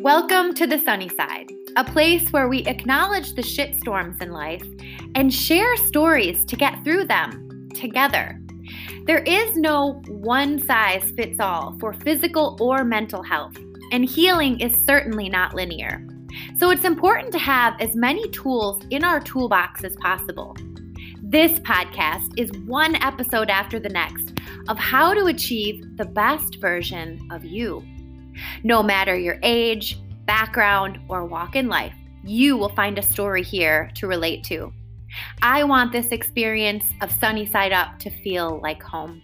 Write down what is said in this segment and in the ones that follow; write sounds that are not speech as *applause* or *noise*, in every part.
Welcome to the sunny side, a place where we acknowledge the shitstorms in life and share stories to get through them together. There is no one size fits all for physical or mental health, and healing is certainly not linear. So it's important to have as many tools in our toolbox as possible. This podcast is one episode after the next of how to achieve the best version of you. No matter your age, background, or walk in life, you will find a story here to relate to. I want this experience of Sunny Side Up to feel like home,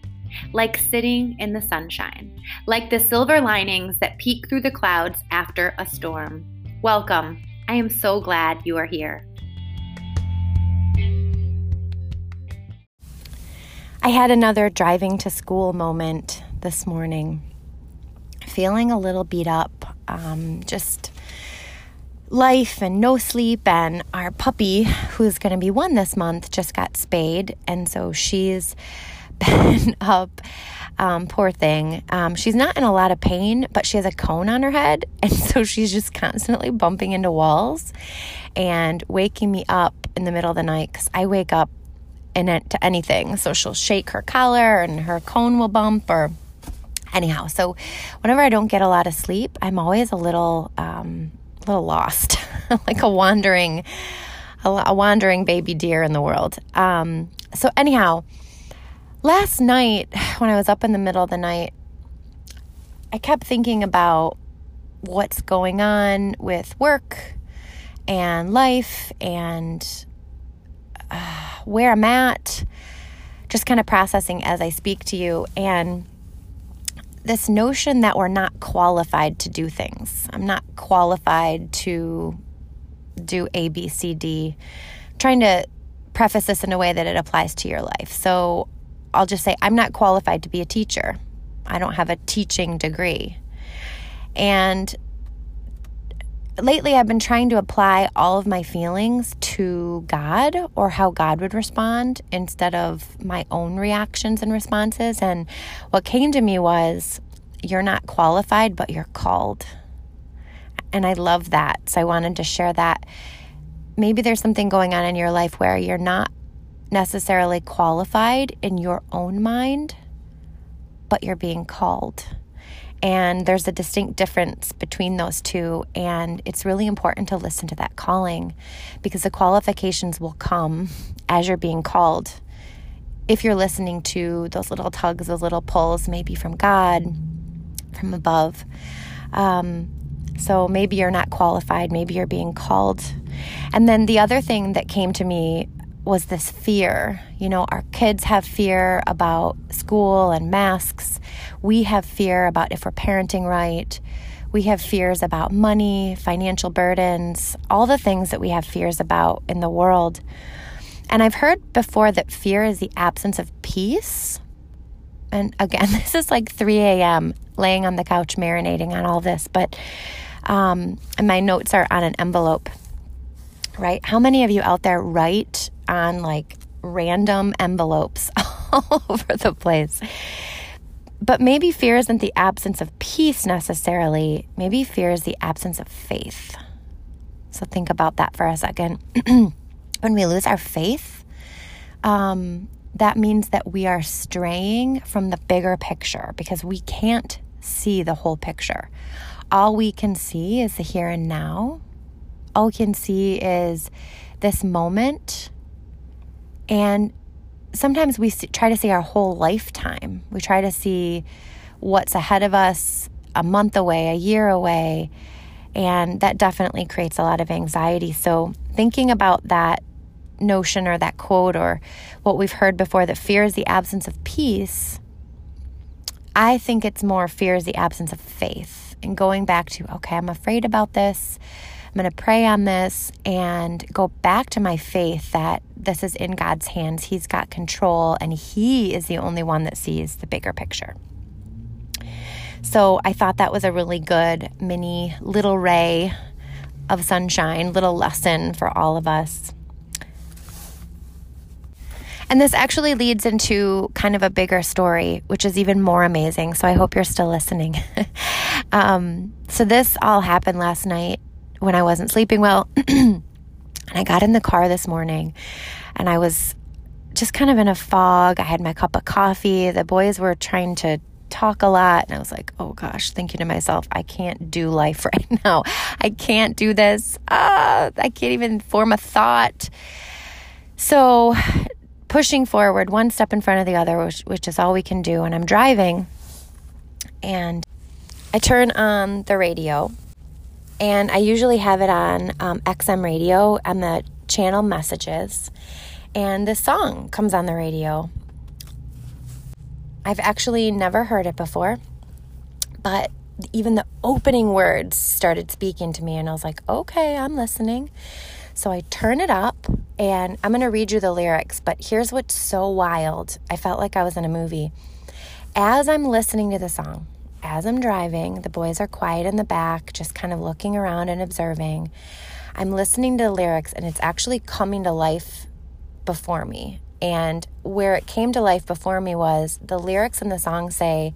like sitting in the sunshine, like the silver linings that peek through the clouds after a storm. Welcome. I am so glad you are here. I had another driving to school moment this morning, feeling a little beat up. Um, just life and no sleep, and our puppy, who's going to be one this month, just got spayed, and so she's *laughs* been up. Um, poor thing. Um, she's not in a lot of pain, but she has a cone on her head. *laughs* And so she's just constantly bumping into walls and waking me up in the middle of the night because I wake up in it to anything. So she'll shake her collar and her cone will bump or anyhow. So whenever I don't get a lot of sleep, I'm always a little, um, little lost, *laughs* like a wandering, a, a, wandering baby deer in the world. Um, so anyhow, last night *sighs* when I was up in the middle of the night, I kept thinking about what's going on with work and life and uh, where I'm at, just kind of processing as I speak to you. And this notion that we're not qualified to do things. I'm not qualified to do A, B, C, D. I'm trying to preface this in a way that it applies to your life. So I'll just say, I'm not qualified to be a teacher. I don't have a teaching degree. And lately I've been trying to apply all of my feelings to God or how God would respond instead of my own reactions and responses. And what came to me was, you're not qualified, but you're called. And I love that. So I wanted to share that. Maybe there's something going on in your life where you're not necessarily qualified in your own mind, but you're being called. And there's a distinct difference between those two. And it's really important to listen to that calling because the qualifications will come as you're being called. If you're listening to those little tugs, those little pulls, maybe from God, from above. Um, so maybe you're not qualified, maybe you're being called. And then the other thing that came to me was this fear. You know, our kids have fear about school and masks. We have fear about if we're parenting right. We have fears about money, financial burdens, all the things that we have fears about in the world. And I've heard before that fear is the absence of peace. And again, *laughs* this is like 3 a.m. laying on the couch marinating on all this, but um, my notes are on an envelope, right? How many of you out there write on like random envelopes *laughs* all over the place. But maybe fear isn't the absence of peace necessarily. Maybe fear is the absence of faith. So think about that for a second. *clears throat* when we lose our faith, um, that means that we are straying from the bigger picture because we can't see the whole picture. All we can see is the here and now. All we can see is this moment and sometimes we try to see our whole lifetime. We try to see what's ahead of us a month away, a year away. And that definitely creates a lot of anxiety. So, thinking about that notion or that quote or what we've heard before that fear is the absence of peace, I think it's more fear is the absence of faith. And going back to, okay, I'm afraid about this. I'm going to pray on this and go back to my faith that this is in God's hands. He's got control and He is the only one that sees the bigger picture. So I thought that was a really good mini little ray of sunshine, little lesson for all of us. And this actually leads into kind of a bigger story, which is even more amazing. So I hope you're still listening. *laughs* Um, so this all happened last night when I wasn't sleeping well. *clears throat* and I got in the car this morning and I was just kind of in a fog. I had my cup of coffee. The boys were trying to talk a lot. And I was like, oh gosh, thinking to myself, I can't do life *laughs* right now. I can't do this. Uh, I can't even form a thought. So, pushing forward one step in front of the other, which, which is all we can do. And I'm driving and I turn on the radio. And I usually have it on um, XM radio and the channel messages. And this song comes on the radio. I've actually never heard it before, but even the opening words started speaking to me, and I was like, okay, I'm listening. So I turn it up, and I'm going to read you the lyrics, but here's what's so wild. I felt like I was in a movie. As I'm listening to the song, as I'm driving, the boys are quiet in the back, just kind of looking around and observing. I'm listening to the lyrics, and it's actually coming to life before me. And where it came to life before me was the lyrics in the song say,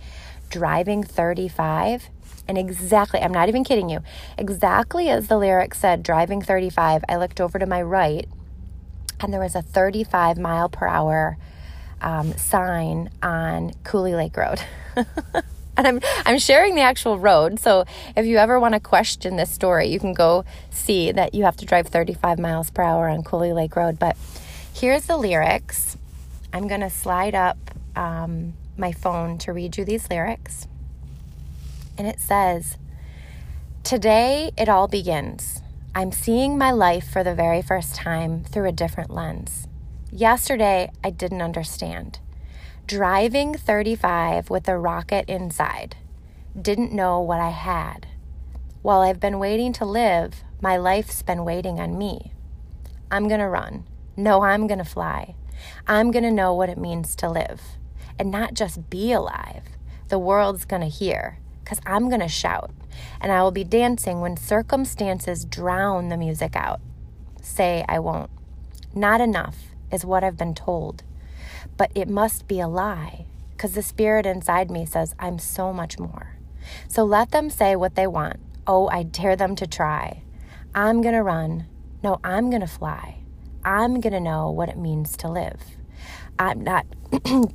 driving 35. And exactly, I'm not even kidding you, exactly as the lyrics said, driving 35, I looked over to my right and there was a 35 mile per hour um, sign on Cooley Lake Road. *laughs* and I'm, I'm sharing the actual road. So if you ever want to question this story, you can go see that you have to drive 35 miles per hour on Cooley Lake Road. But Here's the lyrics. I'm to slide up um, my phone to read you these lyrics. And it says, Today it all begins. I'm seeing my life for the very first time through a different lens. Yesterday, I didn't understand. Driving 35 with a rocket inside. Didn't know what I had. While I've been waiting to live, my life's been waiting on me. I'm going to run. No, I'm going to fly. I'm going to know what it means to live and not just be alive. The world's going to hear because I'm going to shout and I will be dancing when circumstances drown the music out. Say, I won't. Not enough is what I've been told, but it must be a lie because the spirit inside me says I'm so much more. So let them say what they want. Oh, I dare them to try. I'm going to run. No, I'm going to fly. I'm going to know what it means to live. I'm not, *clears throat*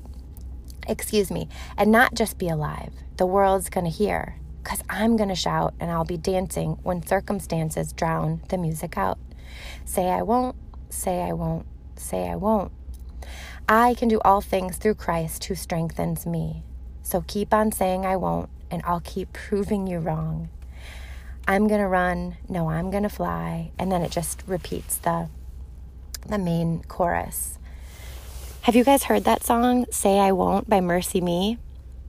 excuse me, and not just be alive. The world's going to hear because I'm going to shout and I'll be dancing when circumstances drown the music out. Say I won't, say I won't, say I won't. I can do all things through Christ who strengthens me. So keep on saying I won't, and I'll keep proving you wrong. I'm going to run. No, I'm going to fly. And then it just repeats the the main chorus. Have you guys heard that song, Say I Won't by MercyMe?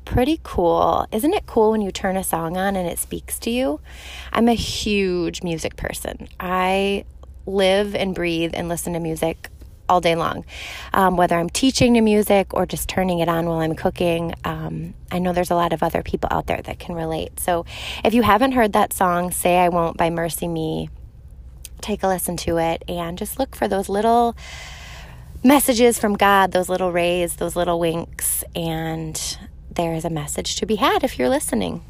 Pretty cool. Isn't it cool when you turn a song on and it speaks to you? I'm a huge music person. I live and breathe and listen to music all day long. Um, whether I'm teaching the music or just turning it on while I'm cooking, um, I know there's a lot of other people out there that can relate. So if you haven't heard that song, Say I Won't by MercyMe, take a listen to it and just look for those little messages from God, those little rays, those little winks, and there is a message to be had if you're listening.